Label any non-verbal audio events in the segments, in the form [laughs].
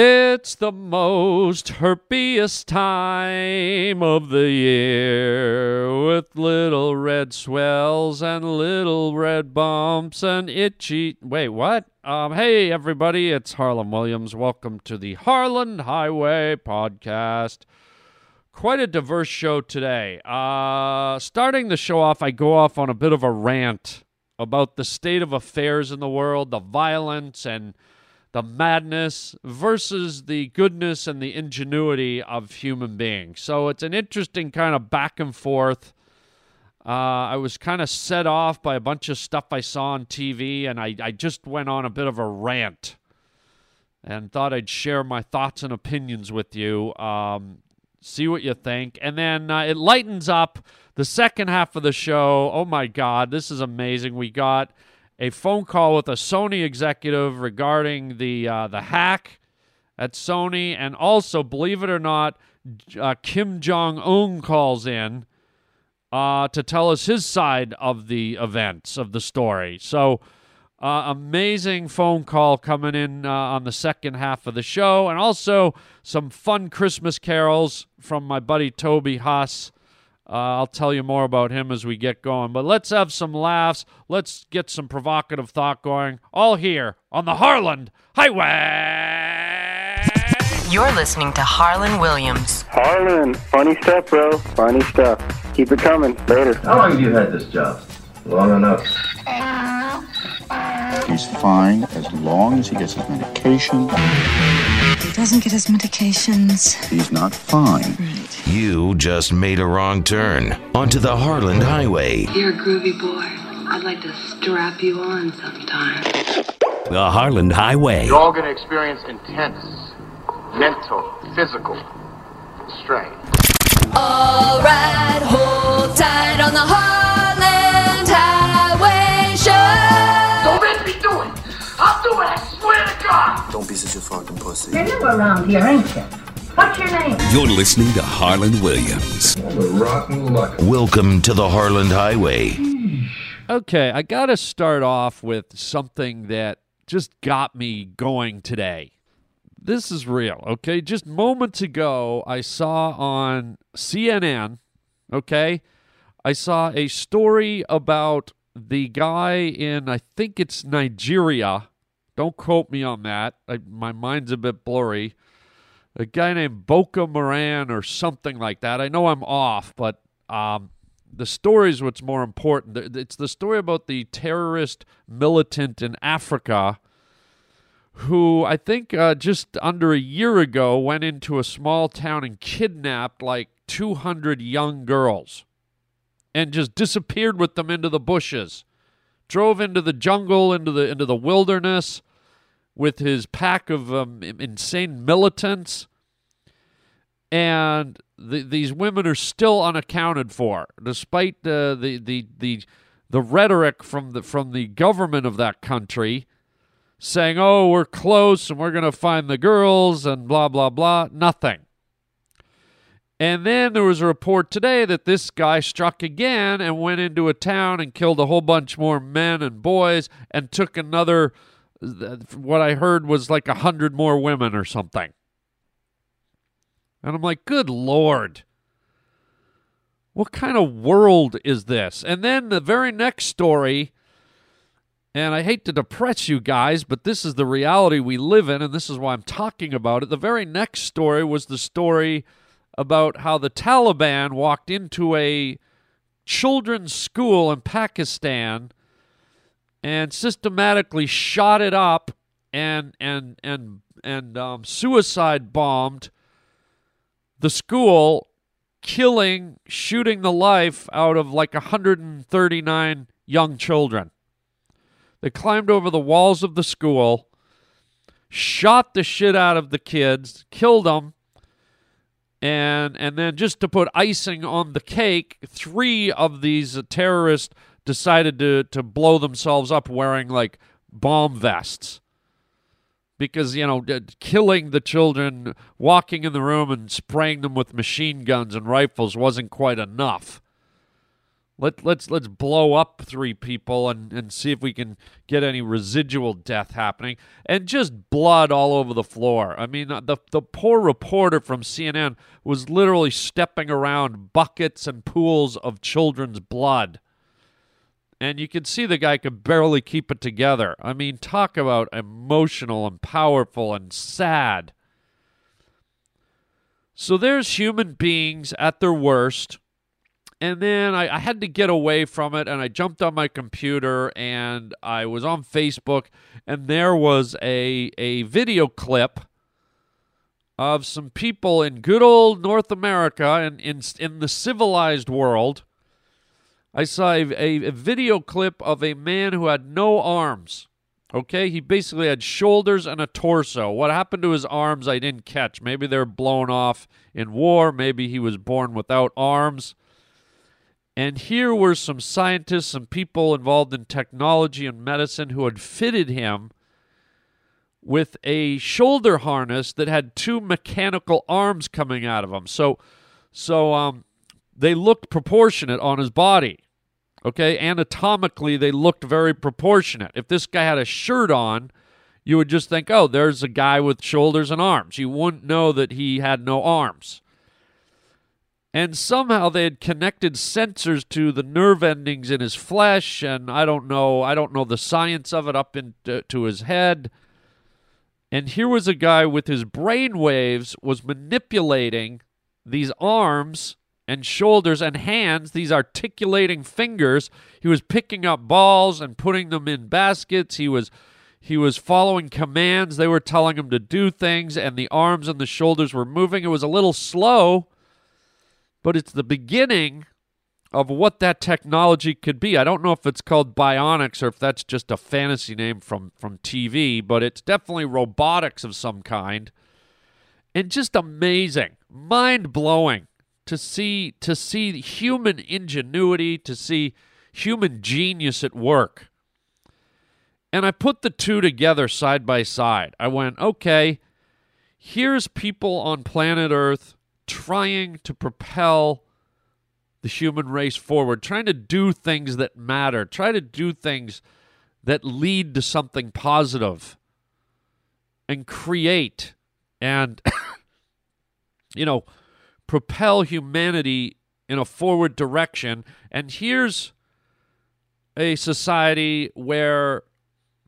It's the most herpiest time of the year with little red swells and little red bumps and itchy. Wait, what? Um, hey, everybody, it's Harlan Williams. Welcome to the Harlan Highway Podcast. Quite a diverse show today. Uh, starting the show off, I go off on a bit of a rant about the state of affairs in the world, the violence and the madness versus the goodness and the ingenuity of human beings. So it's an interesting kind of back and forth. Uh, I was kind of set off by a bunch of stuff I saw on TV, and I, I just went on a bit of a rant and thought I'd share my thoughts and opinions with you. Um, see what you think. And then uh, it lightens up the second half of the show. Oh my God, this is amazing. We got a phone call with a Sony executive regarding the uh, the hack at Sony, and also, believe it or not, uh, Kim Jong Un calls in uh, to tell us his side of the events of the story. So. Uh, amazing phone call coming in uh, on the second half of the show, and also some fun Christmas carols from my buddy Toby Huss. Uh, I'll tell you more about him as we get going. But let's have some laughs. Let's get some provocative thought going. All here on the Harlan Highway. You're listening to Harlan Williams. Harlan, funny stuff, bro. Funny stuff. Keep it coming. Later. How long have you had this job? Long enough. He's fine as long as he gets his medication. He doesn't get his medications. He's not fine. Right. You just made a wrong turn onto the Harlan Highway. You're a groovy boy. I'd like to strap you on sometime. The Harlan Highway. You're all going to experience intense mental, physical strain. All right, hold tight on the Harlan Don't be such a fucking pussy. You're new around here, ain't you? What's your name? You're listening to Harlan Williams. What a rotten luck. Welcome to the Harlan Highway. Okay, I got to start off with something that just got me going today. This is real, okay? Just moments ago, I saw on CNN, okay? I saw a story about the guy in, I think it's Nigeria. Don't quote me on that. I, my mind's a bit blurry. A guy named Boca Moran or something like that. I know I'm off, but um, the story is what's more important. It's the story about the terrorist militant in Africa who I think uh, just under a year ago went into a small town and kidnapped like 200 young girls and just disappeared with them into the bushes. Drove into the jungle, into the into the wilderness with his pack of um, insane militants, and the, these women are still unaccounted for, despite the the the the, the rhetoric from the from the government of that country saying, oh, we're close and we're going to find the girls and blah, blah, blah. Nothing. And then there was a report today that this guy struck again and went into a town and killed a whole bunch more men and boys and took another, what I heard was like a hundred more women or something. And I'm like, good Lord. What kind of world is this? And then the very next story and I hate to depress you guys, but this is the reality we live in, and this is why I'm talking about it. The very next story was the story about how the Taliban walked into a children's school in Pakistan and systematically shot it up and and and and um, suicide bombed the school, killing, shooting the life out of like 139 young children. They climbed over the walls of the school, shot the shit out of the kids, killed them, and and then just to put icing on the cake, three of these terrorists decided to to blow themselves up wearing like bomb vests. Because, you know, killing the children, walking in the room and spraying them with machine guns and rifles wasn't quite enough. Let let's let's blow up three people and, and see if we can get any residual death happening. And just blood all over the floor. I mean, the the poor reporter from CNN was literally stepping around buckets and pools of children's blood. And you can see the guy could barely keep it together. I mean, talk about emotional and powerful and sad. So there's human beings at their worst and then I, I, had to get away from it and i jumped on my computer and i was on facebook and there was a, a video clip of some people in good old north america and in, in the civilized world i saw a, a, a video clip of a man who had no arms okay? He basically had shoulders and a torso. What happened to his arms i didn't catch. Maybe they were blown off in war. Maybe he was born without arms. And here were some scientists, some people involved in technology and medicine who had fitted him with a shoulder harness that had two mechanical arms coming out of him. So, so um, they looked proportionate on his body. Okay, anatomically, they looked very proportionate. If this guy had a shirt on, you would just think, oh, there's a guy with shoulders and arms. You wouldn't know that he had no arms and somehow they had connected sensors to the nerve endings in his flesh and i don't know i don't know the science of it up into his head and here was a guy with his brain waves was manipulating these arms and shoulders and hands these articulating fingers. He was picking up balls and putting them in baskets. He was he was following commands. They were telling him to do things and the arms and the shoulders were moving. It was a little slow but it's the beginning of what that technology could be. I don't know if it's called bionics or if that's just a fantasy name from from TV, but it's definitely robotics of some kind. And just amazing, mind-blowing to see to see human ingenuity, to see human genius at work. And I put the two together side by side. I went, "Okay, here's people on planet Earth trying to propel the human race forward, trying to do things that matter, try to do things that lead to something positive and create and, [coughs] you know, propel humanity in a forward direction. And here's a society where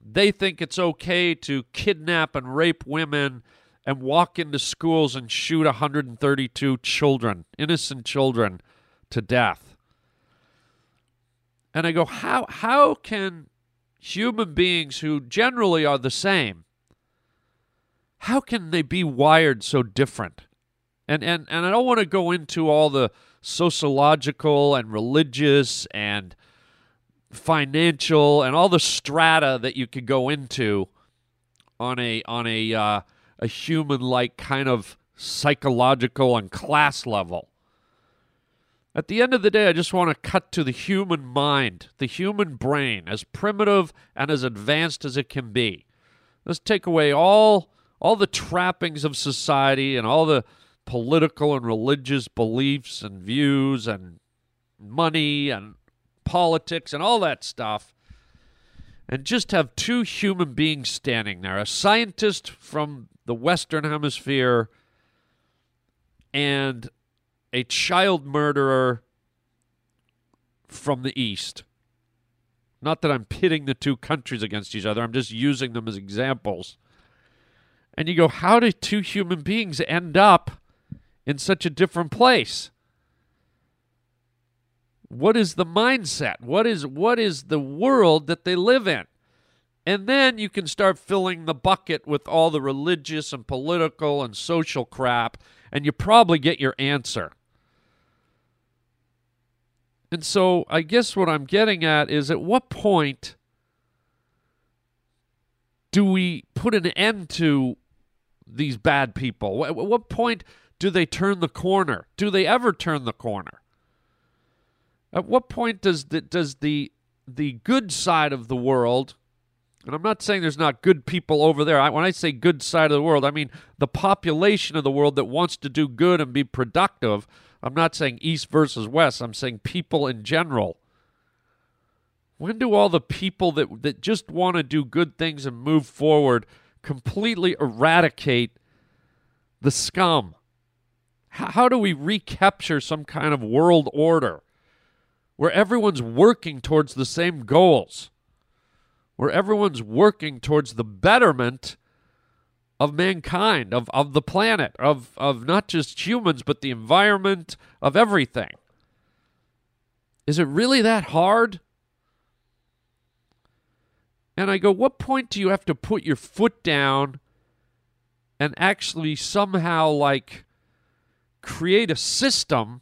they think it's okay to kidnap and rape women and walk into schools and shoot 132 children, innocent children, to death. And I go, how, how can human beings who generally are the same, how can they be wired so different? And, and, and I don't want to go into all the sociological and religious and financial and all the strata that you could go into on a on a uh, a human like kind of psychological and class level. At the end of the day, I just want to cut to the human mind, the human brain, as primitive and as advanced as it can be. Let's take away all all the trappings of society and all the political and religious beliefs and views and money and politics and all that stuff and just have two human beings standing there a scientist from the Western Hemisphere and a child murderer from the East. Not that I'm pitting the two countries against each other, I'm just using them as examples. And you go, how did two human beings end up in such a different place? What is the mindset? What is what is the world that they live in? And then you can start filling the bucket with all the religious and political and social crap, and you probably get your answer. And so I guess what I'm getting at is at what point do we put an end to these bad people? At what point do they turn the corner? Do they ever turn the corner? At what point does the, does the the good side of the world and I'm not saying there's not good people over there. I, when I say good side of the world, I mean the population of the world that wants to do good and be productive. I'm not saying East versus West. I'm saying people in general. When do all the people that that just want to do good things and move forward completely eradicate the scum? How, do we recapture some kind of world order where everyone's working towards the same goals? Where everyone's working towards the betterment of mankind, of, of the planet, of, of not just humans, but the environment, of everything. Is it really that hard? And I go, what point do you have to put your foot down and actually somehow like create a system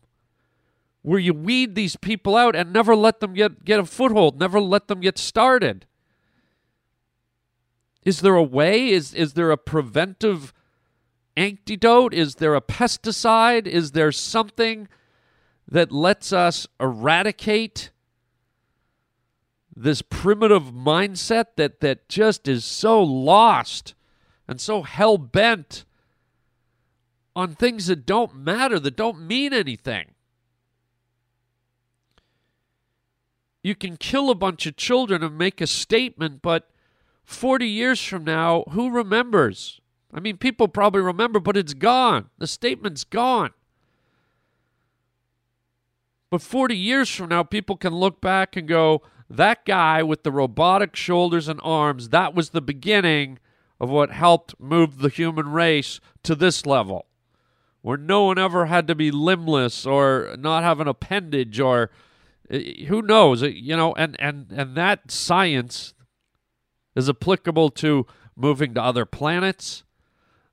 where you weed these people out and never let them get, get a foothold, never let them get started? Is there a way? Is is there a preventive antidote? Is there a pesticide? Is there something that lets us eradicate this primitive mindset that that just is so lost and so hell bent on things that don't matter, that don't mean anything? You can kill a bunch of children and make a statement, but 40 years from now, who remembers? I mean, people probably remember, but it's gone. The statement's gone. But 40 years from now, people can look back and go, that guy with the robotic shoulders and arms, that was the beginning of what helped move the human race to this level, where no one ever had to be limbless or not have an appendage or eh, who knows, you know, and, and, and that science, is applicable to moving to other planets,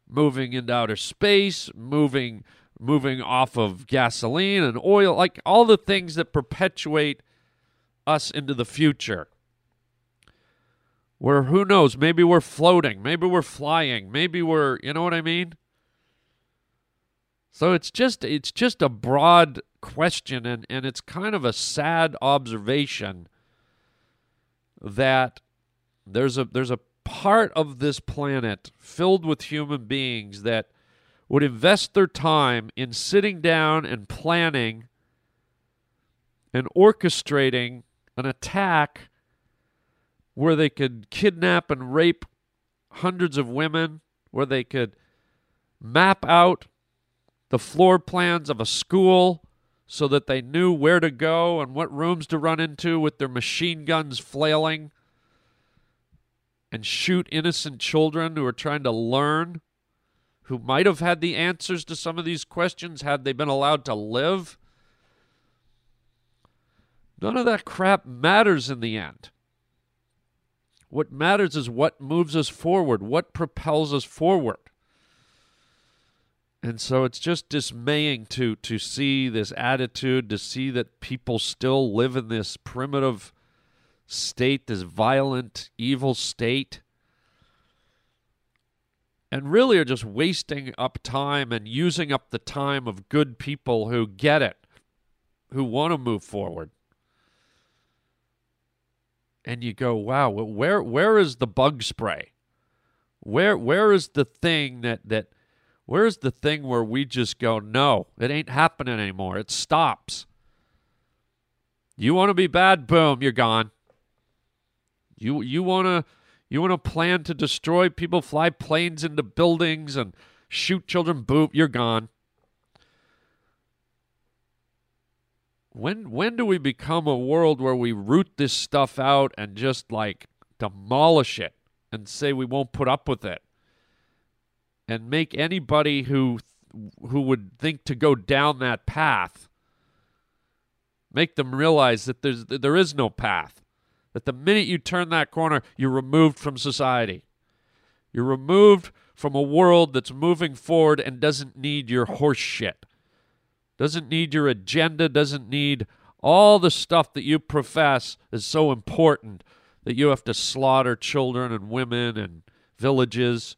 moving into outer space, moving moving off of gasoline and oil, like all the things that perpetuate us into the future. Where who knows, maybe we're floating, maybe we're flying, maybe we're, you know what I mean? So it's just it's just a broad question and and it's kind of a sad observation that there's a there's a part of this planet filled with human beings that would invest their time in sitting down and planning and orchestrating an attack where they could kidnap and rape hundreds of women, where they could map out the floor plans of a school so that they knew where to go and what rooms to run into with their machine guns flailing and shoot innocent children who are trying to learn, who might have had the answers to some of these questions had they been allowed to live. None of that crap matters in the end. What matters is what moves us forward, what propels us forward. And so it's just dismaying to to see this attitude, to see that people still live in this primitive state, this violent, evil state, and really are just wasting up time and using up the time of good people who get it, who want to move forward. And you go, wow, where where is the bug spray? Where where is the thing that that where's the thing where we just go, no, it ain't happening anymore. It stops. You want to be bad, boom, you're gone. You you want to you want to plan to destroy people, fly planes into buildings and shoot children, boom, you're gone. When when do we become a world where we root this stuff out and just like demolish it and say we won't put up with it? And make anybody who who would think to go down that path make them realize that there's there is no path. That the minute you turn that corner, you're removed from society. You're removed from a world that's moving forward and doesn't need your horse shit, doesn't need your agenda, doesn't need all the stuff that you profess is so important that you have to slaughter children and women and villages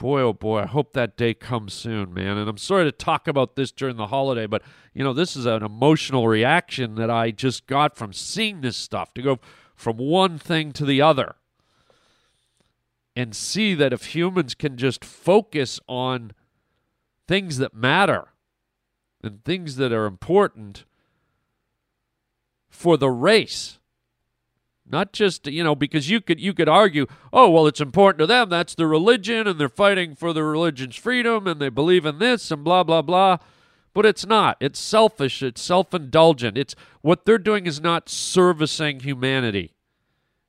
boy, oh boy, I hope that day comes soon, man. And I'm sorry to talk about this during the holiday, but you know, this is an emotional reaction that I just got from seeing this stuff to go from one thing to the other and see that if humans can just focus on things that matter and things that are important, for the race. Not just you know because you could you could argue, oh well, it's important to them. That's their religion, and they're fighting for their religion's freedom, and they believe in this, and blah blah blah. But it's not. It's selfish. It's self-indulgent. It's what they're doing is not servicing humanity.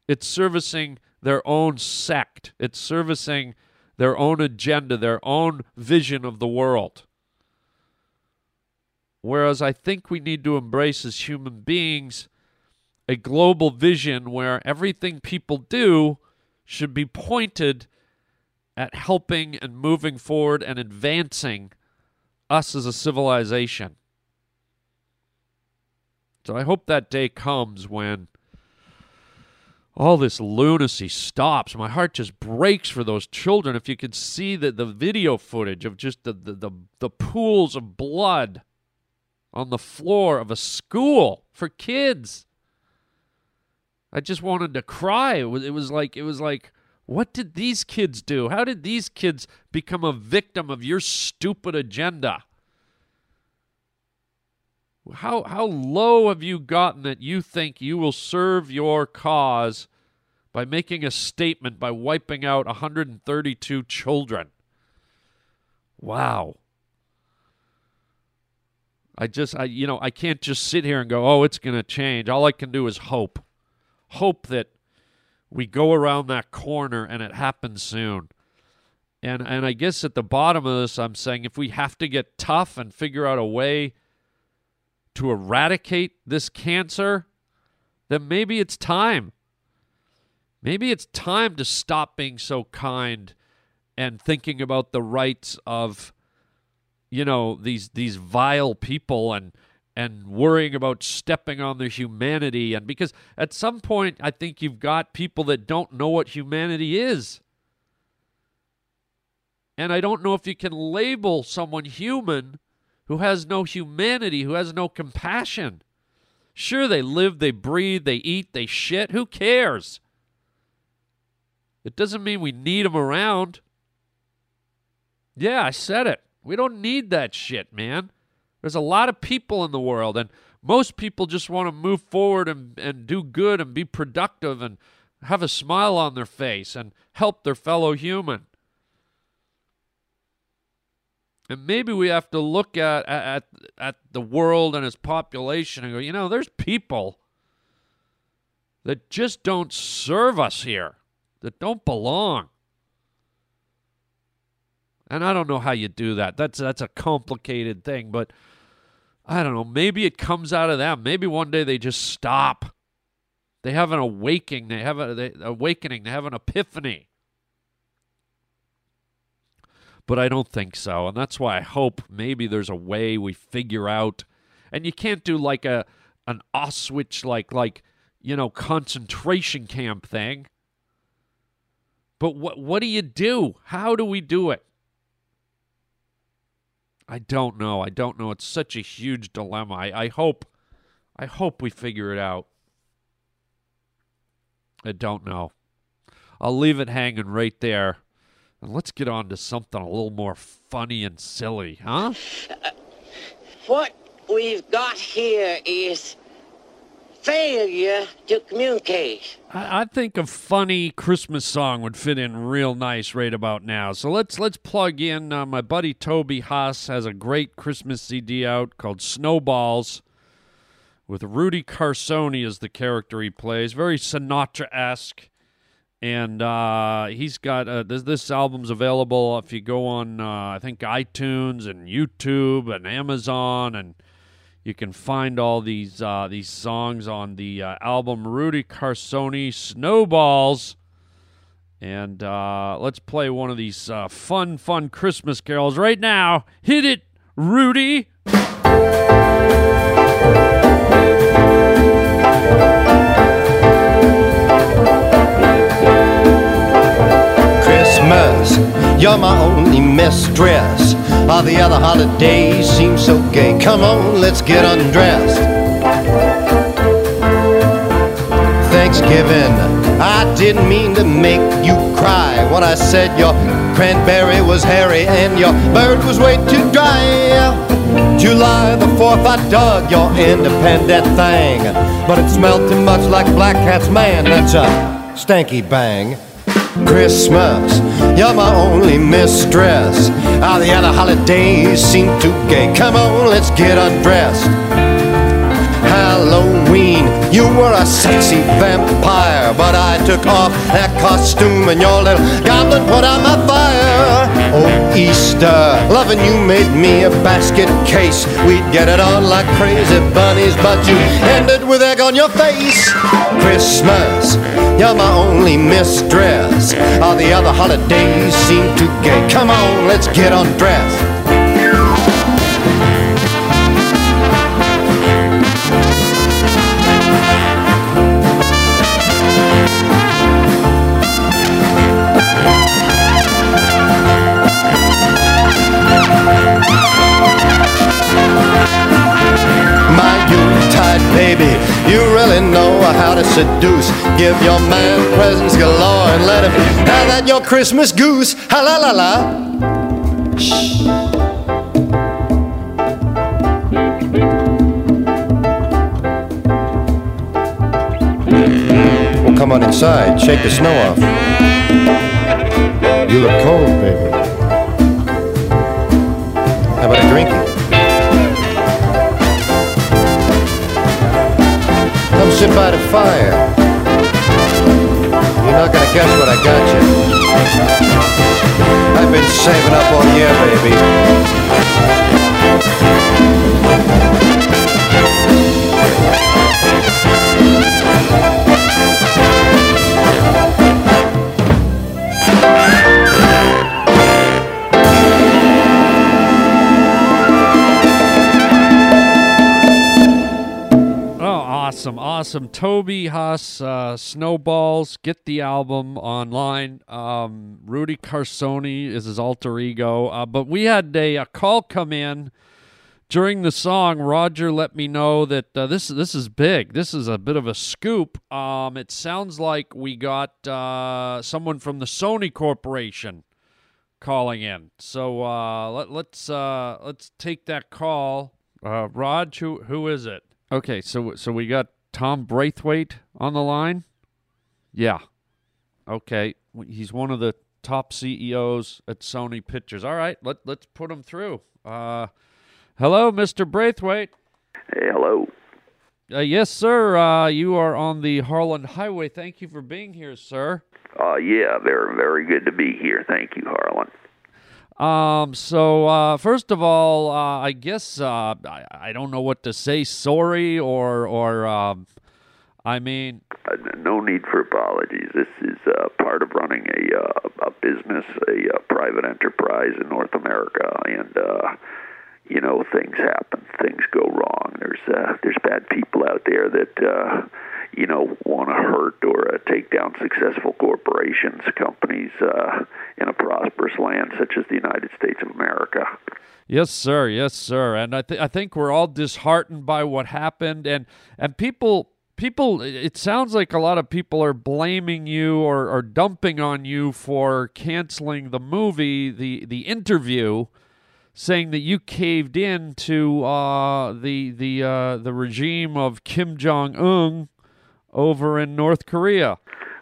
It's servicing their own sect. It's servicing their own agenda, their own vision of the world. Whereas I think we need to embrace as human beings a global vision where everything people do should be pointed at helping and moving forward and advancing us as a civilization. So I hope that day comes when all this lunacy stops. My heart just breaks for those children. If you could see the, the video footage of just the, the, the, the pools of blood on the floor of a school for kids. I just wanted to cry. It was, like it was like what did these kids do? How did these kids become a victim of your stupid agenda? How how low have you gotten that you think you will serve your cause by making a statement by wiping out 132 children? Wow. I just I you know, I can't just sit here and go, "Oh, it's going to change." All I can do is hope. Hope that we go around that corner and it happens soon. And and I guess at the bottom of this I'm saying if we have to get tough and figure out a way to eradicate this cancer, then maybe it's time. Maybe it's time to stop being so kind and thinking about the rights of you know these these vile people and and worrying about stepping on their humanity and because at some point I think you've got people that don't know what humanity is. And I don't know if you can label someone human who has no humanity, who has no compassion. Sure, they live, they breathe, they eat, they shit. Who cares? It doesn't mean we need them around. Yeah, I said it. We don't need that shit, man. There's a lot of people in the world, and most people just want to move forward and, and do good and be productive and have a smile on their face and help their fellow human. And maybe we have to look at, at, at the world and its population and go, you know, there's people that just don't serve us here, that don't belong. And I don't know how you do that. That's that's a complicated thing, but I don't know. Maybe it comes out of them. Maybe one day they just stop. They have an awakening. They have a they, awakening. They have an epiphany. But I don't think so, and that's why I hope maybe there's a way we figure out. And you can't do like a an Auschwitz like like you know concentration camp thing. But what what do you do? How do we do it? I don't know. I don't know. It's such a huge dilemma. I, I hope I hope we figure it out. I don't know. I'll leave it hanging right there. And let's get on to something a little more funny and silly, huh? Uh, what we've got here is failure to communicate. I, I think a funny Christmas song would fit in real nice right about now. So let's let's plug in. Uh, my buddy Toby Huss has a great Christmas CD out called Snowballs, with Rudy Carsoni as the character he plays. Very Sinatra esque. And uh, he's got uh, this. This album's available if you go on, uh, I think iTunes and YouTube and Amazon and you can find all these uh, these songs on the uh, album Rudy Carsoni Snowballs. And uh, let's play one of these uh, fun, fun Christmas carols right now. Hit it, Rudy. Christmas, you're my only mistress. All the other holidays seem so gay. Come on, let's get undressed. Thanksgiving, I didn't mean to make you cry when I said your cranberry was hairy and your bird was way too dry. July the 4th, I dug your independent thing. But it smelled too much like Black Cat's man. That's a stanky bang. Christmas, you're my only mistress. All the other holidays seem too gay. Come on, let's get undressed. Halloween, you were a sexy vampire, but I took off that costume and your little goblin put out my fire. Oh, Easter, loving you made me a basket case. We'd get it on like crazy bunnies, but you ended with egg on your face. Christmas, you're my only mistress. All the other holidays seem too gay. Come on, let's get. My you really know how to seduce. Give your man presents galore and let him have that your Christmas goose. Ha la la la. Shh. Well, come on inside. Shake the snow off. You look cold, baby. How about a drinky? Sit by the fire. You're not gonna guess what I got you. I've been saving up all year, baby. Awesome. Toby Huss, uh, Snowballs, get the album online. Um, Rudy Carsoni is his alter ego. Uh, but we had a, a call come in during the song. Roger let me know that uh, this this is big. This is a bit of a scoop. Um, it sounds like we got uh, someone from the Sony Corporation calling in. So uh, let, let's uh, let's take that call. Raj, who who is it? Okay, so so we got Tom Braithwaite on the line. Yeah. Okay, he's one of the top CEOs at Sony Pictures. All right, let let's put him through. Uh, hello, Mr. Braithwaite. Hey, hello. Uh, yes, sir. Uh, you are on the Harlan Highway. Thank you for being here, sir. Uh, yeah, very, very good to be here. Thank you, Harlan. Um. So, uh, first of all, uh, I guess uh, I, I don't know what to say. Sorry, or or um, I mean, Uh, no need for apologies. This is uh, part of running a uh, a business, a private enterprise in North America, and you know things happen, things go wrong. There's uh, there's bad people out there that uh, you know want to hurt or uh, take down successful corporations, companies uh, in a prosperous land such as the United States of America. Yes, sir. Yes, sir. And I, th- I think we're all disheartened by what happened, and and people people. It sounds like a lot of people are blaming you or, or dumping on you for canceling the movie, the the interview, saying that you caved in to uh, the the uh, the regime of Kim Jong Un over in North Korea.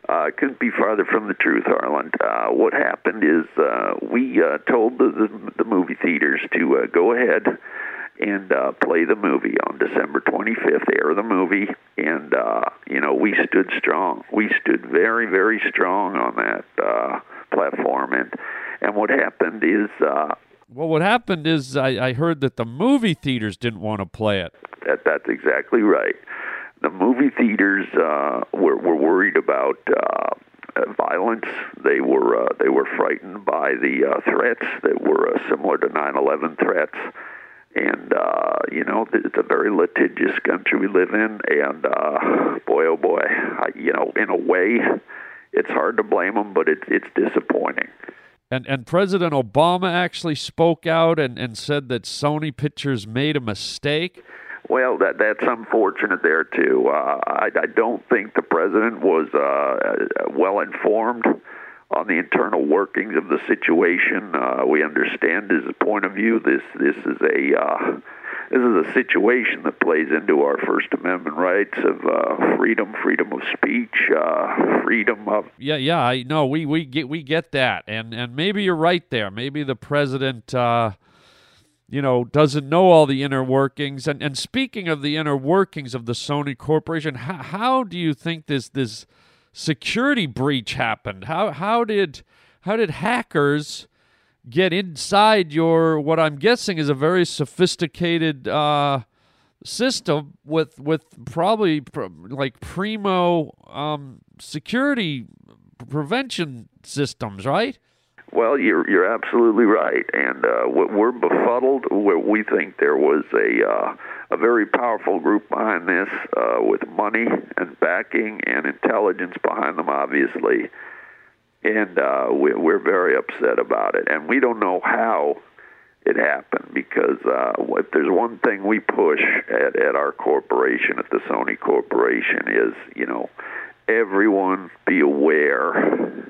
Uh, couldn't be farther from the truth, Harlan. Uh, what happened is uh, we uh, told the, the, movie theaters to go ahead and play the movie on December 25th, air the movie, and you know we stood strong. We stood very, very strong on that platform, and and what happened is Well, what happened is I, I heard that the movie theaters didn't want to play it. that that's exactly right. The movie theaters uh, were were worried about. Uh, violence. They were uh, they were frightened by the uh, threats that were uh, similar to 9/11 threats, and uh, you know it's a very litigious country we live in. And uh, boy, oh boy, I, you know, in a way, it's hard to blame them, but it's it's disappointing. And and President Obama actually spoke out and, and said that Sony Pictures made a mistake. Well, that that's unfortunate there too. Uh, I, I don't think the president was uh, well informed on the internal workings of the situation. Uh, we understand his point of view. This this is a uh, this is a situation that plays into our First Amendment rights of uh, freedom, freedom of speech, uh, freedom of. Yeah, yeah, I know. We we get we get that, and and maybe you're right there. Maybe the president. Uh, you know, doesn't know all the inner workings. And and speaking of the inner workings of the Sony Corporation, how, how do you think this this security breach happened? How how did how did hackers get inside your what I'm guessing is a very sophisticated uh, system with with probably pr- like primo um, security prevention systems, right? Well, you're you're absolutely right, and uh, we're befuddled. We think there was a uh, a very powerful group behind this, uh, with money and backing and intelligence behind them, obviously, and uh, we, we're very upset about it. And we don't know how it happened because uh, if there's one thing we push at at our corporation, at the Sony Corporation, is you know everyone be aware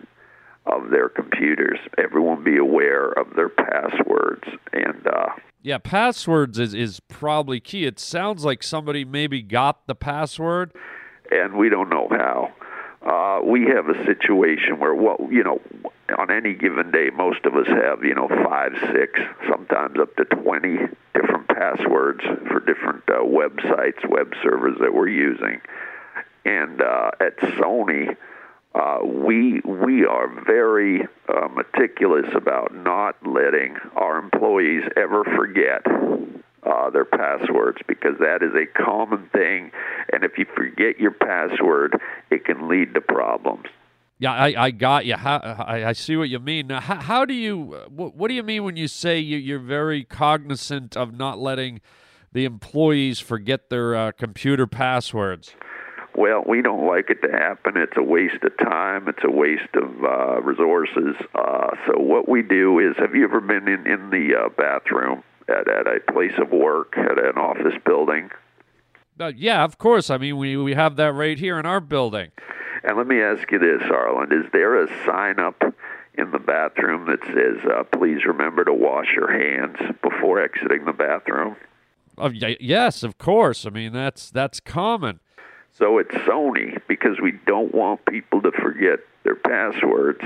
of their computers. Everyone be aware of their passwords and uh, yeah, passwords is is probably key. It sounds like somebody maybe got the password, and we don't know how. Uh, we have a situation where, well, you know, on any given day, most of us have, you know, five, six, sometimes up to 20 different passwords for different uh, websites, web servers that we're using. And uh, at Sony, uh, we we are very uh, meticulous about not letting our employees ever forget uh, their passwords because that is a common thing, and if you forget your password, it can lead to problems. Yeah, I, I got you. How, I, I see what you mean. Now, how, how do you? What, what do you mean when you say you, you're very cognizant of not letting the employees forget their uh, computer passwords? Well, we don't like it to happen. It's a waste of time. It's a waste of uh, resources. Uh, so what we do is, have you ever been in in the uh, bathroom at at a place of work at an office building? Uh, yeah, of course. I mean, we we have that right here in our building. And let me ask you this, Harlan: Is there a sign up in the bathroom that says, uh, "Please remember to wash your hands before exiting the bathroom"? Uh, yes, of course. I mean, that's that's common. So it's Sony because we don't want people to forget their passwords.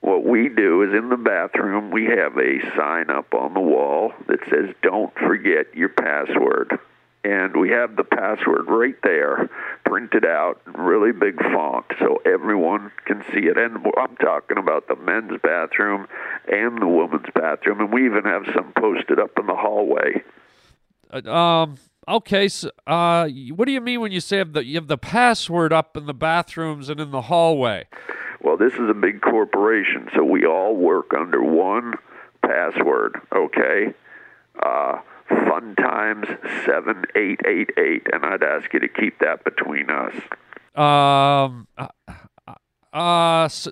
What we do is in the bathroom, we have a sign up on the wall that says, Don't forget your password. And we have the password right there, printed out in really big font so everyone can see it. And I'm talking about the men's bathroom and the women's bathroom. And we even have some posted up in the hallway. Uh, um, okay, so uh, what do you mean when you say have the, you have the password up in the bathrooms and in the hallway? Well, this is a big corporation, so we all work under one password. Okay, uh, Fun Times seven eight eight eight, and I'd ask you to keep that between us. Um. Uh. uh so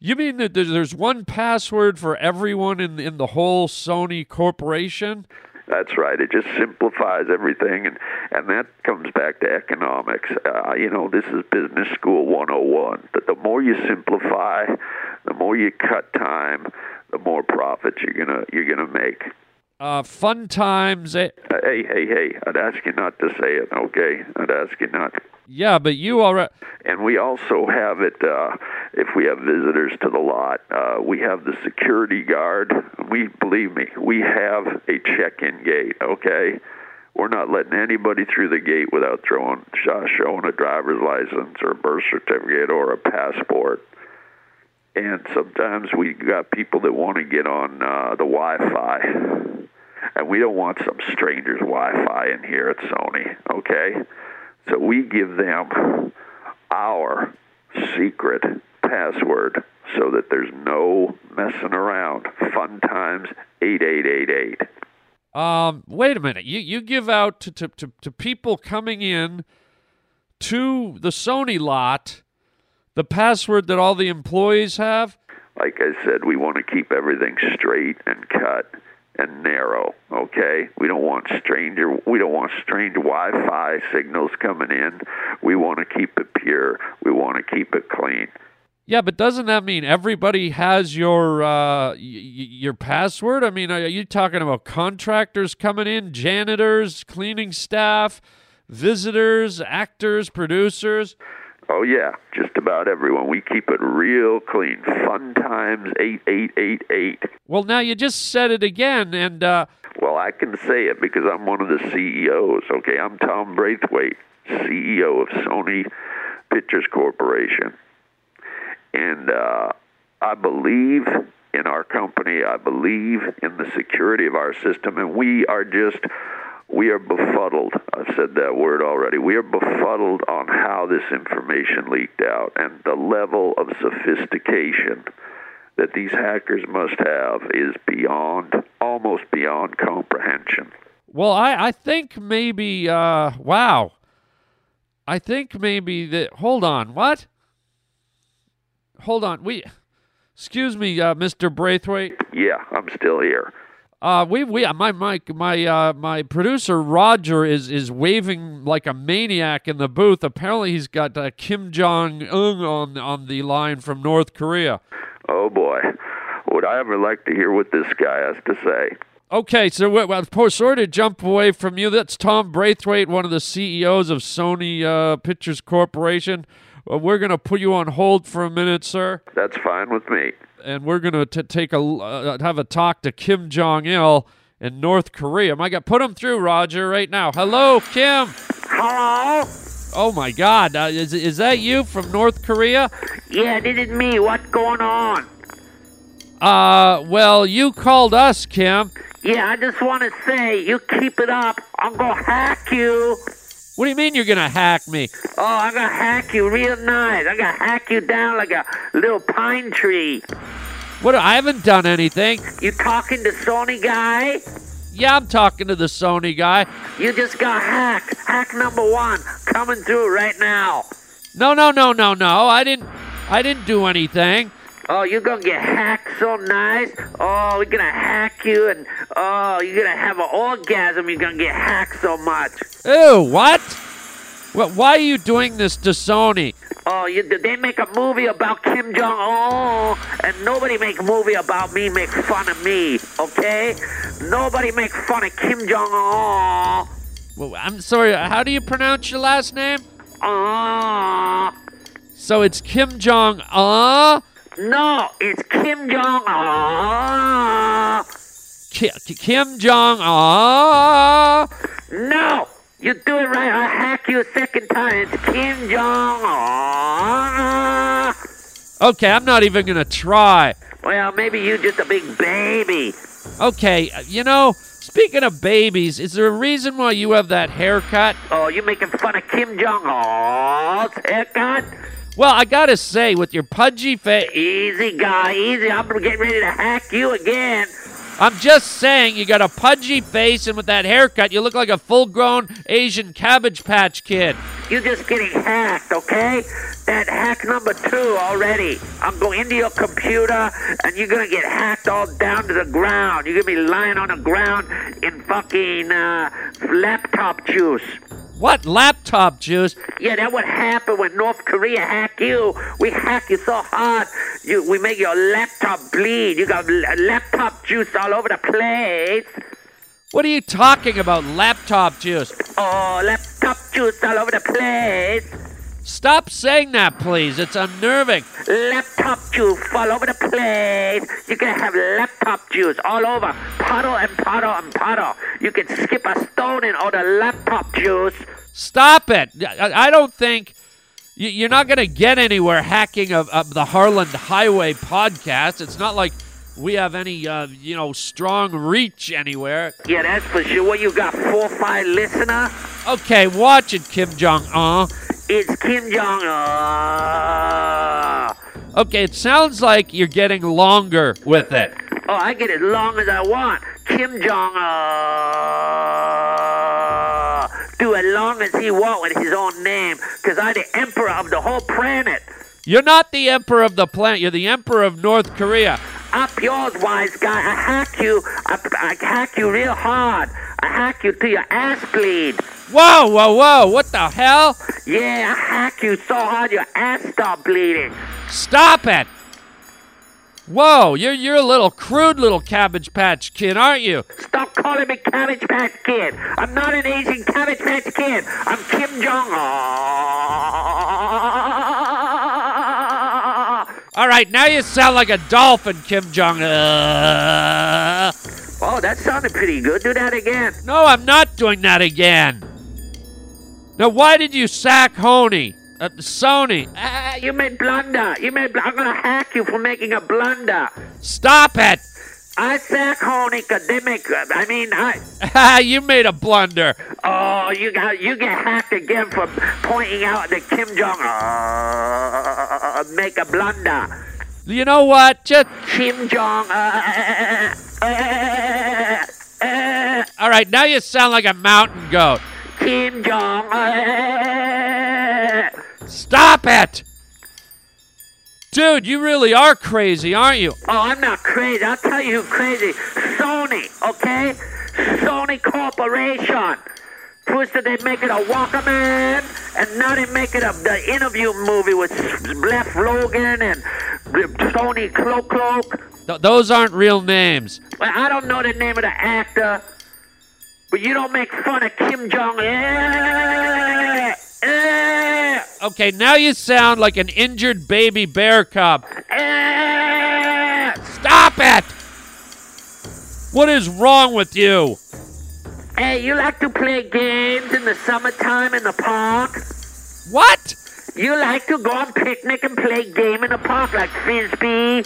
you mean that there's one password for everyone in in the whole Sony corporation? That's right. It just simplifies everything, and and that comes back to economics. Uh, you know, this is business school 101. That the more you simplify, the more you cut time, the more profits you're gonna you're gonna make. Uh, fun times. Eh? Hey, hey, hey! I'd ask you not to say it. Okay, I'd ask you not. Yeah, but you already. And we also have it uh, if we have visitors to the lot. Uh, we have the security guard. We believe me, we have a check-in gate. Okay, we're not letting anybody through the gate without throwing, showing a driver's license or a birth certificate or a passport. And sometimes we got people that want to get on uh, the Wi-Fi, and we don't want some stranger's Wi-Fi in here at Sony. Okay so we give them our secret password so that there's no messing around. Fun times 8888. Um, wait a minute. You you give out to, to, to, to people coming in to the Sony lot the password that all the employees have? Like I said, we want to keep everything straight and cut and narrow. Okay, we don't want stranger. We don't want strange Wi-Fi signals coming in. We want to keep it pure. We want to keep it clean. Yeah, but doesn't that mean everybody has your uh, y- your password? I mean, are you talking about contractors coming in, janitors, cleaning staff, visitors, actors, producers? Oh yeah, just about everyone. We keep it real clean. Fun times eight eight eight eight. Well, now you just said it again, and uh, Well, I can say it because I'm one of the CEOs. Okay, I'm Tom Braithwaite, CEO of Sony Pictures Corporation, and uh, I believe in our company. I believe in the security of our system, and we are just we are befuddled. I've said that word already. We are befuddled on how this information leaked out and the level of sophistication that these hackers must have is beyond, almost beyond comprehension. well, I I think maybe uh, wow, I think maybe that. Hold on, what? Hold on, we. Excuse me, uh, Mr. Braithwaite. Yeah, I'm still here. Uh, we we my my my uh my producer Roger is is waving like a maniac in the booth. Apparently, he's got uh, Kim Jong Un on on the line from North Korea. Oh boy, would I ever like to hear what this guy has to say? Okay, so we- well, sorry to jump away from you. That's Tom Braithwaite, one of the CEOs of Sony uh, Pictures Corporation. Uh, we're gonna put you on hold for a minute, sir, That's fine with me. And we're gonna take a uh, have a talk to Kim Jong Il in North Korea. Am My God, put him through, Roger, right now. Hello, Kim. Hello? Oh my God, uh, is is that you from North Korea? Yeah, this is me. What's going on? Uh, well, you called us, Kim. Yeah, I just want to say, you keep it up. I'm going to hack you. What do you mean you're gonna hack me? Oh, I'm going to hack you real nice. I'm to hack you down like a little pine tree. What? I haven't done anything. You talking to Sony guy? Yeah, I'm talking to the Sony guy. You just got hacked. Hack number one coming through right now. No, no, no, no, no. I didn't. I didn't do anything. Oh, you're gonna get hacked so nice. Oh, we're gonna hack you, and oh, you're gonna have an orgasm. You're gonna get hacked so much. Ew, what? What? Why are you doing this to Sony? Oh, you, they make a movie about Kim Jong Un, and nobody make movie about me. Make fun of me, okay? Nobody make fun of Kim Jong Un. Well, I'm sorry. How do you pronounce your last name? Uh, So it's Kim Jong Un. No, it's Kim Jong Un. Ki- Kim Jong Un. No, you do it right. I'll hack you a second time. It's Kim Jong Un. Okay, I'm not even gonna try. Well, maybe you're just a big baby. Okay, uh, you know, speaking of babies, is there a reason why you have that haircut? Oh, you making fun of Kim Jong Un's haircut? Well, I gotta say, with your pudgy face, Easy, guy, easy. I'm getting ready to hack you again. I'm just saying, you got a pudgy face, and with that haircut, you look like a full-grown Asian Cabbage Patch Kid. You're just getting hacked, okay? That hack number two already. I'm going into your computer, and you're gonna get hacked all down to the ground. You're gonna be lying on the ground in fucking uh, laptop juice. What laptop juice? Yeah, that would happen when North Korea hack you. We hack you so hard, you we make your laptop bleed. You got laptop juice all over the place. What are you talking about, laptop juice? Oh, laptop juice all over the place. Stop saying that, please. It's unnerving. Laptop juice all over the place. You can have laptop juice all over. Puddle and puddle and puddle. You can skip a stone in all the laptop juice. Stop it. I, don't think you, you're not going to get anywhere hacking of, of the Harlan Highway podcast. It's not like we have any, uh, you know, strong reach anywhere. Yeah, that's for sure. What you got, four, five listener? Okay, watch it, Kim Jong Un. It's Kim Jong Un. Okay, it sounds like you're getting longer with it. Oh, I get as long as I want. Kim Jong Un. Do as long as he want with his own name, because I'm the emperor of the whole planet. You're not the emperor of the planet. You're the emperor of North Korea. Up yours, wise guy. I hack you. I, I hack you real hard. I hack you till your ass bleed. Whoa, whoa, whoa. What the hell? Yeah, I hack you so hard your ass start bleeding. Stop it! Whoa, you're you're a little crude little cabbage patch kid, aren't you? Stop calling me Cabbage Patch Kid. I'm not an Asian Cabbage Patch Kid. I'm Kim Jong Un. All right, now you sound like a dolphin, Kim Jong. Uh, Oh, that sounded pretty good. Do that again. no, I'm not doing that again. Now, why did you sack Honey? Uh, Sony. Ah, you made blunder. You made. Bl- I'm gonna hack you for making a blunder. Stop it! I sack Honey 'cause they make. uh, I mean, I. you made a blunder. Oh, you got you get hacked again for pointing out that Kim Jong uh, make a blunder. You know what? Just Kim Jong. Uh, uh, uh, all right. Now you sound like a mountain goat. Kim Jong. Stop it, dude. You really are crazy, aren't you? oh, I'm not crazy. I'll tell you who's crazy. Sony, okay? Sony Corporation. First they make it a Walkman, and now they make it a the interview movie with Left Logan and Sony Cloak Cloak. Th- those aren't real names. Well, I don't know the name of the actor, but you don't make fun of Kim Jong. Eh, eh, Okay, now you sound like an injured baby bear cub. eh. Stop it! What is wrong with you? Hey, you like to play games in the summertime in the park? What? You like to go on picnic and play game in the park like frisbee?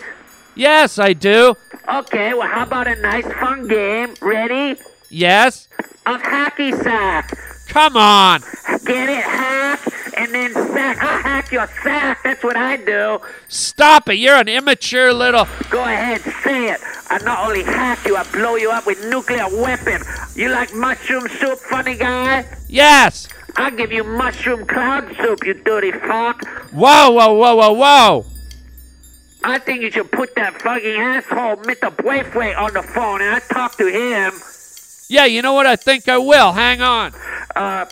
Yes, I do. Okay, well, how about a nice fun game? Ready? Yes. Of hacky sack. Come on. Get it? Hack and then sack. I hack your sack. That's what I do. Stop it. You're an immature little. Go ahead, say it. I not only hack you, I blow you up with nuclear weapon. You like mushroom soup, funny guy? Yes. I'll give you mushroom cloud soup, you dirty fuck. Whoa, whoa, whoa, whoa, whoa. I think you should put that fucking asshole Mr. Braithwaite on the phone and I talk to him. Yeah, you know what? I think I will. Hang on. Uh,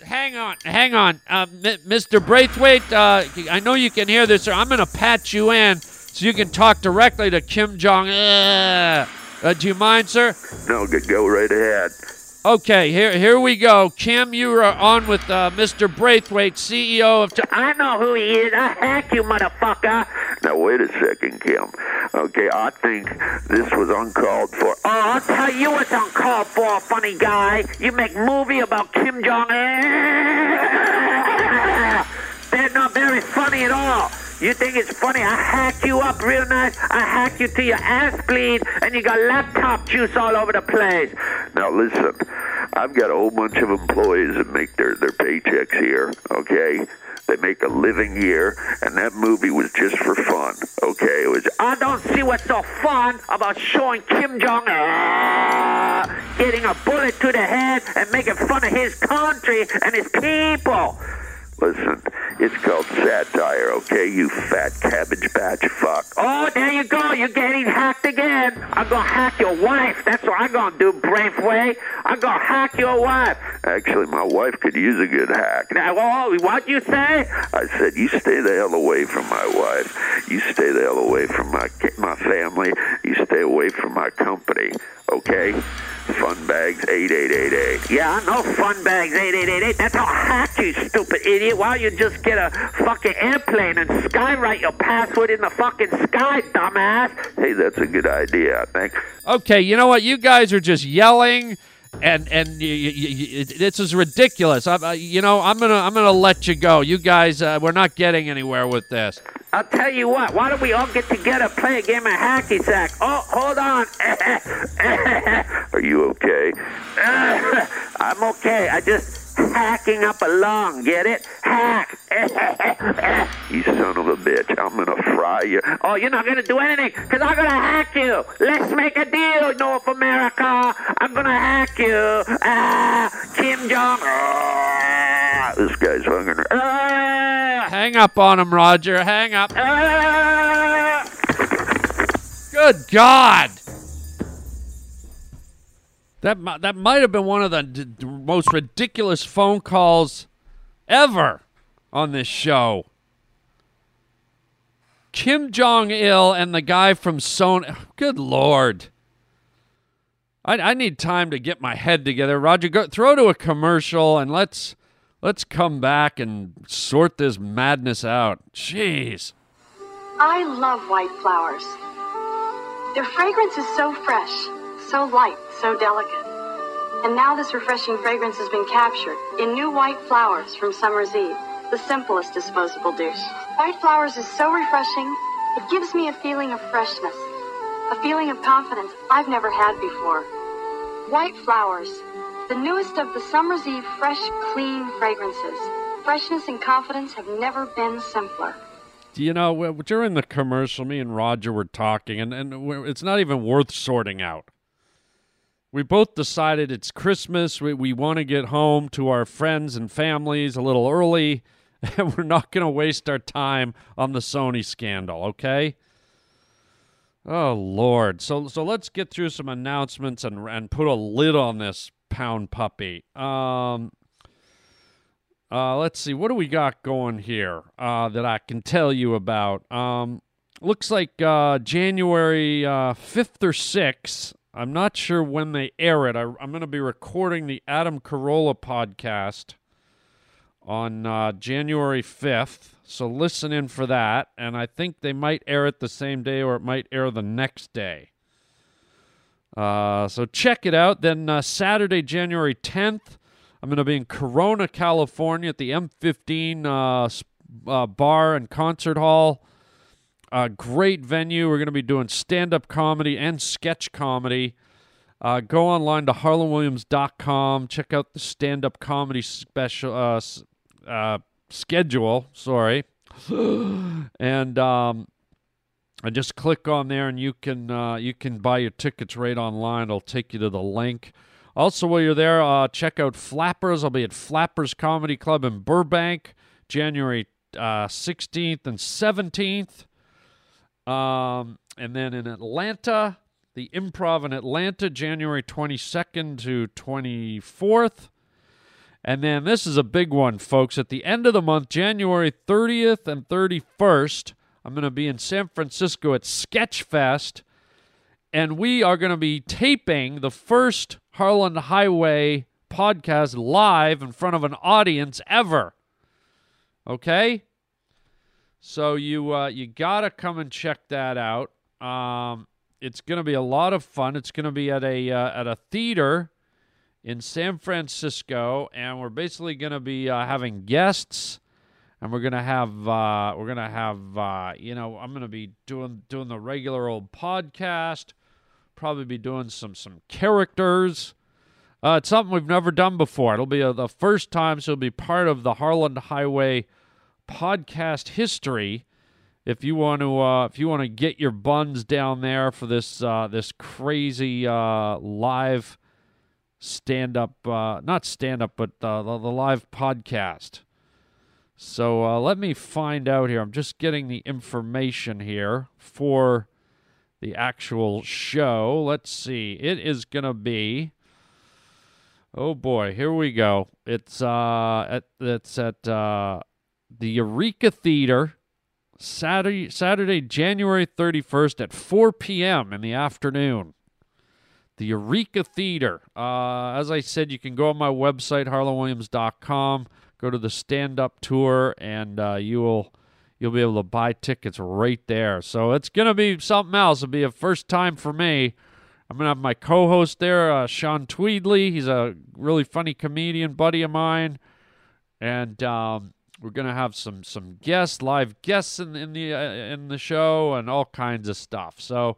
Hang on. Hang on. Uh, M- Mr. Braithwaite, uh, I know you can hear this, sir. I'm going to pat you in so you can talk directly to Kim Jong. Uh, uh, do you mind, sir? No, go right ahead. Okay, here here we go. Kim, you are on with uh, Mr. Braithwaite, CEO of. T- I know who he is. I hack you, motherfucker. Now wait a second, Kim. Okay, I think this was uncalled for. Oh, I'll tell you what's uncalled for, funny guy. You make movie about Kim Jong Un. [laughs] They're not very funny at all. You think it's funny? I hack you up real nice. I hack you till your ass bleed, and you got laptop juice all over the place. Now listen, I've got a whole bunch of employees that make their their paychecks here. Okay, they make a living here, and that movie was just for fun. Okay, it was. I don't see what's so fun about showing Kim Jong Un getting a bullet to the head and making fun of his country and his people. Listen, it's called satire. Okay, you fat cabbage patch fuck. Oh, there you go. You're getting hacked again. I'm gonna hack your wife. That's what I'm gonna do, Braithwaite. I'm gonna hack your wife. Actually, my wife could use a good hack. Now, oh, what you say? I said, you stay the hell away from my wife. You stay the hell away from my my family. You stay away from my company. Okay? Fun bags eight eight eight eight. Yeah, I know fun bags 8888. That's how hack you, stupid idiot. Why don't you just get a fucking airplane and skywrite your password in the fucking sky, dumbass? Hey, that's a good idea. I think. okay, you know what? You guys are just yelling, and and y- y- y- y- this is ridiculous. I, I, you know, I'm gonna I'm gonna let you go. You guys, uh, we're not getting anywhere with this. I'll tell you what. Why don't we all get together, play a game of hacky sack? Oh, hold on. [laughs] Are you okay? [laughs] I'm okay. I just hacking up a lung. Get it? Hack. [laughs] You son of a bitch. I'm gonna fry you. oh, you're not gonna do anything, cause I'm gonna hack you. Let's make a deal, North America. I'm gonna hack you. Ah, Kim Jong. Ah, This guy's hungry. ah, Hang up on him, Roger. Hang up. ah. Good God. That that might have been one of the d- most ridiculous phone calls ever on this show. Kim Jong Il and the guy from Sony. Good lord. I, I need time to get my head together. Roger, go throw to a commercial and let's let's come back and sort this madness out. Jeez. I love white flowers. Their fragrance is so fresh, so light, so delicate. And now this refreshing fragrance has been captured in new white flowers from Summer's Eve, the simplest disposable dish. White flowers is so refreshing, it gives me a feeling of freshness, a feeling of confidence I've never had before. White flowers, the newest of the Summer's Eve fresh, clean fragrances. Freshness and confidence have never been simpler. Do you know, during the commercial, me and Roger were talking, and, and it's not even worth sorting out. We both decided it's Christmas. We, we want to get home to our friends and families a little early, [laughs] and we're not going to waste our time on the Sony scandal, okay? Oh Lord! So so let's get through some announcements and and put a lid on this pound puppy. Um, uh, let's see what do we got going here uh, that I can tell you about. Um, looks like uh, January uh, fifth or sixth. I'm not sure when they air it. I, I'm going to be recording the Adam Carolla podcast on uh, January 5th. So listen in for that. And I think they might air it the same day or it might air the next day. Uh, so check it out. Then uh, Saturday, January 10th, I'm going to be in Corona, California at the M15 uh, uh, Bar and Concert Hall. Uh, great venue. We're going to be doing stand up comedy and sketch comedy. Uh, go online to harlanwilliams.com. Check out the stand up comedy special uh, uh, schedule. Sorry. [gasps] and um, and just click on there, and you can uh, you can buy your tickets right online. It'll take you to the link. Also, while you're there, uh, check out Flappers. I'll be at Flappers Comedy Club in Burbank, January uh, 16th and 17th. Um, and then in Atlanta, the Improv in Atlanta, January 22nd to 24th. And then this is a big one, folks. At the end of the month, January 30th and 31st, I'm going to be in San Francisco at Sketchfest. And we are going to be taping the first Harlan Highway podcast live in front of an audience ever. Okay? So you uh, you gotta come and check that out. Um, it's gonna be a lot of fun. It's gonna be at a uh, at a theater in San Francisco, and we're basically gonna be uh, having guests, and we're gonna have uh, we're gonna have uh, you know I'm gonna be doing doing the regular old podcast. Probably be doing some some characters. Uh, it's something we've never done before. It'll be the first time, so it'll be part of the Harlan Highway podcast history. If you want to, uh, if you want to get your buns down there for this uh, this crazy uh, live stand up, uh, not stand up, but uh, the, the live podcast. So uh, let me find out here. I'm just getting the information here for the actual show. Let's see. It is gonna be. Oh boy, here we go. It's uh, at it's at uh, the Eureka Theater, Saturday, Saturday, January 31st at 4 p.m. in the afternoon. The Eureka Theater. Uh, as I said, you can go on my website, harlanwilliams.com, go to the stand up tour, and uh, you will. You'll be able to buy tickets right there. So it's going to be something else. It'll be a first time for me. I'm going to have my co host there, uh, Sean Tweedley. He's a really funny comedian buddy of mine. And um, we're gonna have some some guests, live guests in in the uh, in the show, and all kinds of stuff. So,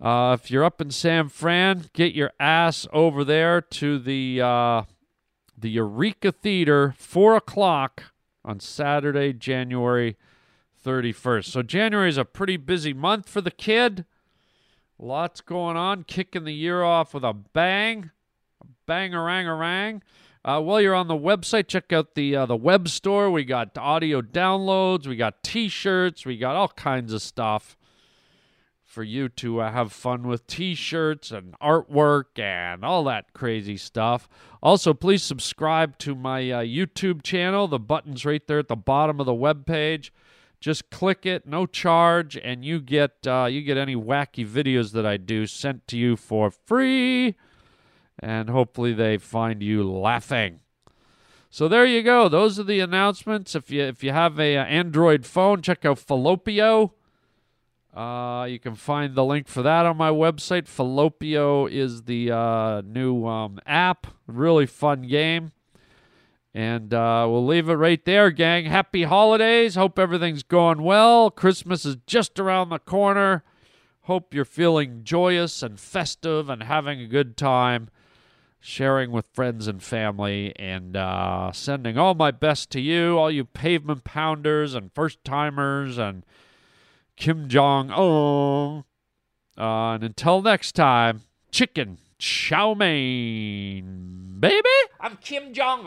uh, if you're up in San Fran, get your ass over there to the uh, the Eureka Theater, four o'clock on Saturday, January 31st. So January is a pretty busy month for the kid. Lots going on, kicking the year off with a bang, a bang-a-rang-a-rang. Uh, while you're on the website, check out the uh, the web store. We got audio downloads, we got T-shirts, we got all kinds of stuff for you to uh, have fun with. T-shirts and artwork and all that crazy stuff. Also, please subscribe to my uh, YouTube channel. The button's right there at the bottom of the web page. Just click it, no charge, and you get uh, you get any wacky videos that I do sent to you for free, and hopefully they find you laughing. So there you go. Those are the announcements. If you if you have a, uh, Android phone, check out Fallopio. Uh, you can find the link for that on my website. Fallopio is the uh, new um, app. Really fun game. And uh, we'll leave it right there, gang. Happy holidays. Hope everything's going well. Christmas is just around the corner. Hope you're feeling joyous and festive and having a good time, sharing with friends and family, and uh, sending all my best to you, all you pavement pounders and first timers and Kim Jong Un. Uh, and until next time, chicken chow mein, baby. I'm Kim Jong Un.